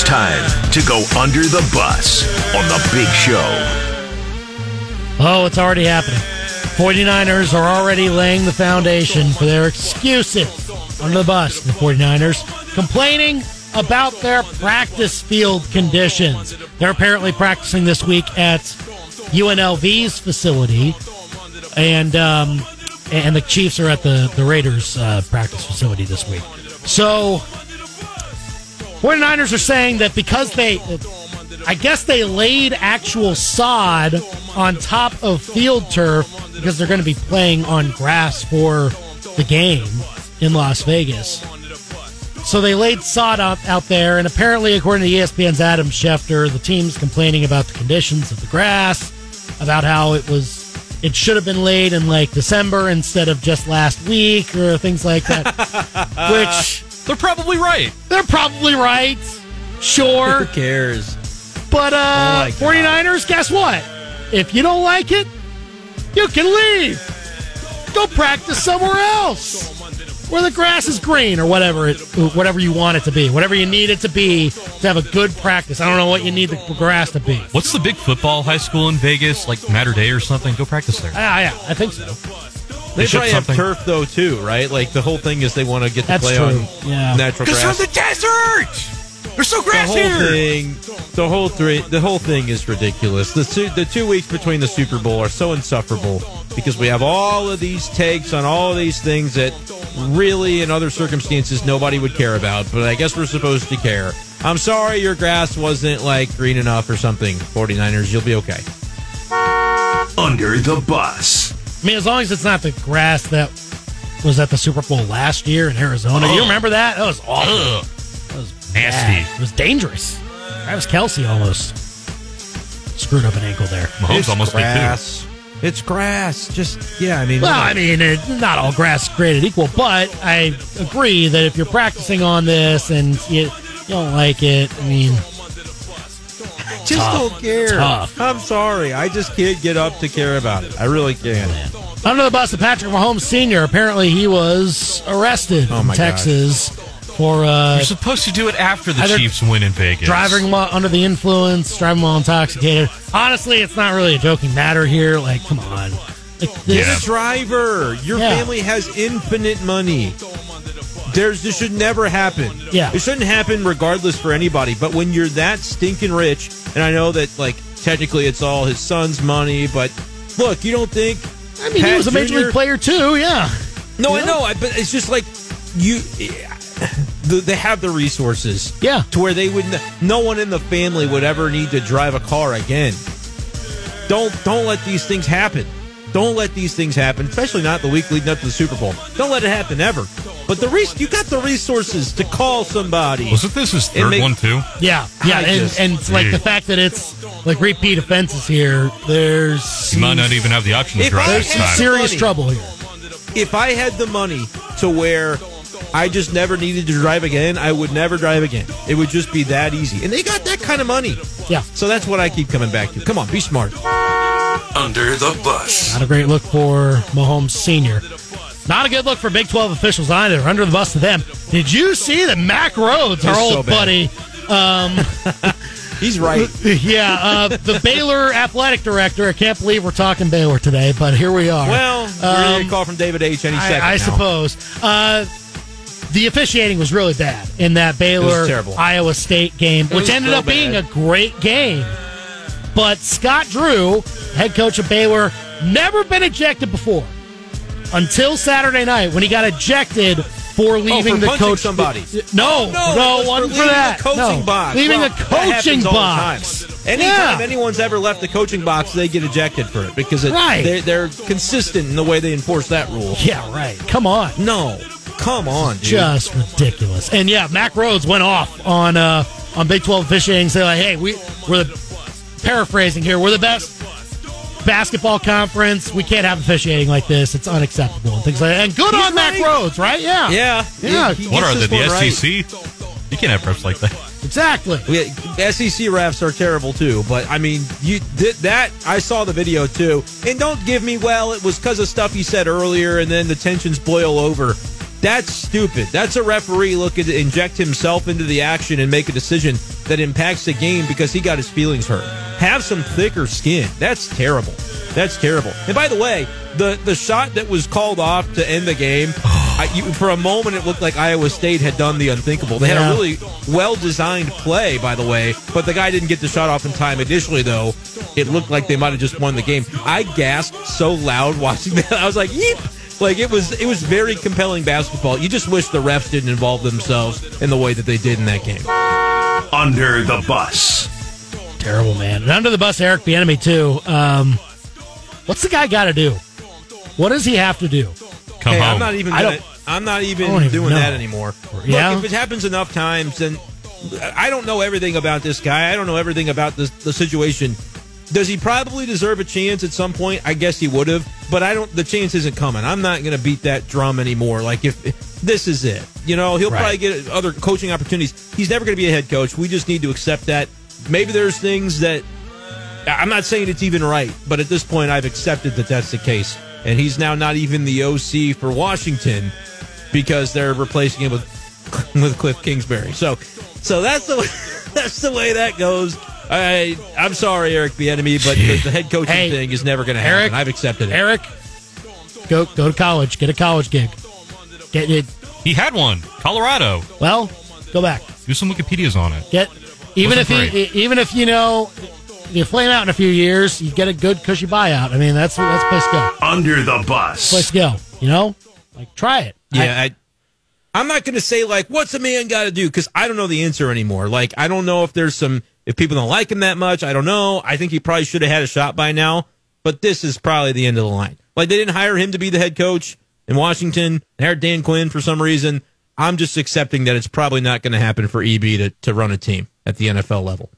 It's time to go under the bus on the big show. Oh, it's already happening. 49ers are already laying the foundation for their excuses under the bus. The 49ers complaining about their practice field conditions. They're apparently practicing this week at UNLV's facility, and um, and the Chiefs are at the the Raiders uh, practice facility this week. So 49ers are saying that because they, I guess they laid actual sod on top of field turf because they're going to be playing on grass for the game in Las Vegas. So they laid sod out, out there, and apparently, according to ESPN's Adam Schefter, the team's complaining about the conditions of the grass, about how it was it should have been laid in like December instead of just last week or things like that. Which They're probably right. they're probably right. Sure. Who cares? But uh Oh 49ers, guess what? If you don't like it, you can leave. Go practice somewhere else. Where the grass is green or whatever it whatever you want it to be. Whatever you need it to be to have a good practice. I don't know what you need the grass to be. What's the big football high school in Vegas? Like Mater Dei or something? Go practice there. Ah, yeah, I think so. They ship probably have something. turf though too, right? Like the whole thing is they want to get to That's play true. on Yeah. natural Because grass. from the desert! There's so the whole here! thing, the whole three, the whole thing is ridiculous. The two, the two weeks between the Super Bowl are so insufferable because we have all of these takes on all of these things that really, in other circumstances, nobody would care about. But I guess we're supposed to care. I'm sorry your grass wasn't like green enough or something. 49ers, you'll be okay. Under the bus. I mean, as long as it's not the grass that was at the Super Bowl last year in Arizona. You remember that? That was awful. Ugh. That was Nasty. bad. It was dangerous. Travis Kelce almost screwed up an ankle there. Mahomes it's almost did too. grass. It's grass. Just yeah. I mean, Well, I mean, it, not all grass is created equal, but I agree that if you're practicing on this and you, you don't like it, I mean, just tough. don't care. Tough. I'm sorry. I just can't get up to care about it. I really can't. under the bus, of Patrick Mahomes Sr. Apparently, he was arrested Oh, in my Texas for uh, You're supposed to do it after the Either Chiefs win in Vegas. driving while under the influence, driving while intoxicated. Honestly, it's not really a joking matter here. Like, come on. Like, this, You're a driver. Your Yeah. family has infinite money. There's this should never happen. Yeah. It shouldn't happen regardless for anybody. But when you're that stinking rich, and I know that like technically it's all his son's money, but look, you don't think I mean, he was a major Jr. league player too. Yeah. No, I know, I- but it's just like you. the- They have the resources, Yeah. to where they would. No one in the family would ever need to drive a car again. Don't don't let these things happen. Don't let these things happen, especially not the week leading up to the Super Bowl. Don't let it happen ever. But the res- you got the resources to call somebody. Wasn't this his third make- one too? Yeah, yeah, I and, just- and it's like the fact that it's like repeat offenses here. There's He might not even have the option to If drive this there's had some time. serious Funny. trouble here. if I had the money to where I just never needed to drive again, I would never drive again. It would just be that easy. And they got that kind of money. Yeah, So that's what I keep coming back to. Come on, be smart. Under the bus. not a great look for Mahomes Senior. Not a good look for Big 12 officials either. Under the bus to them. Did you see that Mack Rhoades, our He's so old bad. buddy, He's right. yeah, uh, the Baylor athletic director. I can't believe we're talking Baylor today, but here we are. Well, you're going to Um, call from David H. any second. I, I now. suppose. Uh, the officiating was really bad in that Baylor terrible. Iowa State game, which ended so up being a great game. But Scott Drew, head coach of Baylor, never been ejected before until Saturday night when he got ejected for leaving Oh, for the coach. somebody. No, No, no, one for for, that. the coaching no. box. Leaving Well, a coaching box. time. Anytime Yeah. anyone's ever left the coaching box, they get ejected for it because it, Right. they're, they're consistent in the way they enforce that rule. Yeah, right. Come on. No, come on, dude. just ridiculous. And yeah, Mack Rhoades went off on uh, on Big Twelve fishing. saying like, "Hey, we we're the paraphrasing here. We're the best basketball conference. We can't have officiating like this. It's unacceptable and things like that." And good He's on Mack right. Rhoades, right? Yeah, yeah, Yeah. He- he What are they? The one right. SEC? You can't have refs like that. exactly. We, SEC refs are terrible too, but I mean, you did that. I saw the video too, and don't give me well. It was because of stuff you said earlier, and then the tensions boil over. That's stupid. That's a referee looking to inject himself into the action and make a decision. that impacts the game because he got his feelings hurt. Have some thicker skin. That's terrible. That's terrible. And by the way, the the shot that was called off to end the game, I, you, for a moment it looked like Iowa State had done the unthinkable. They had a really well designed play, by the way, but the guy didn't get the shot off in time. Additionally, though, it looked like they might have just won the game. I gasped so loud watching that. I was like, "Yeep!" Like it was, it was very compelling basketball. You just wish the refs didn't involve themselves in the way that they did in that game. Under the bus. Terrible, man. And under the bus, Eric Bieniemy too. Um, what's the guy got to do? What does he have to do? Come Hey, home. I'm not even. Gonna, don't- I'm not I even even doing know. that anymore. Yeah? Look, if it happens enough times, then I don't know everything about this guy. I don't know everything about this, the situation. Does he probably deserve a chance at some point? I guess he would have, but I don't. The chance isn't coming. I'm not going to beat that drum anymore. Like if, if this is it, you know, he'll Right. probably get other coaching opportunities. He's never going to be a head coach. We just need to accept that. Maybe there's things that I'm not saying it's even right, but at this point, I've accepted that that's the case. And he's now not even the OC for Washington because they're replacing him with with Kliff Kingsbury. So, so that's the that's the way that goes. I I'm sorry, Eric the enemy, but the, the head coaching Hey, thing is never going to happen. Eric, I've accepted it. Eric, go go to college. Get a college gig. Get it. he had one. Colorado. Well, go back. Do some Wikipedia's on it. Get even if Wasn't you even if you know you flame out in a few years, you get a good cushy buyout. I mean, that's that's the place to go. Under the bus. Place to go. You know, like try it. Yeah, I, I'm not going to say like what's a man got to do because I don't know the answer anymore. Like I don't know if there's some if people don't like him that much. I don't know. I think he probably should have had a shot by now. But this is probably the end of the line. Like they didn't hire him to be the head coach in Washington. They hired Dan Quinn for some reason. I'm just accepting that it's probably not going to happen for EB to, to run a team at the NFL level.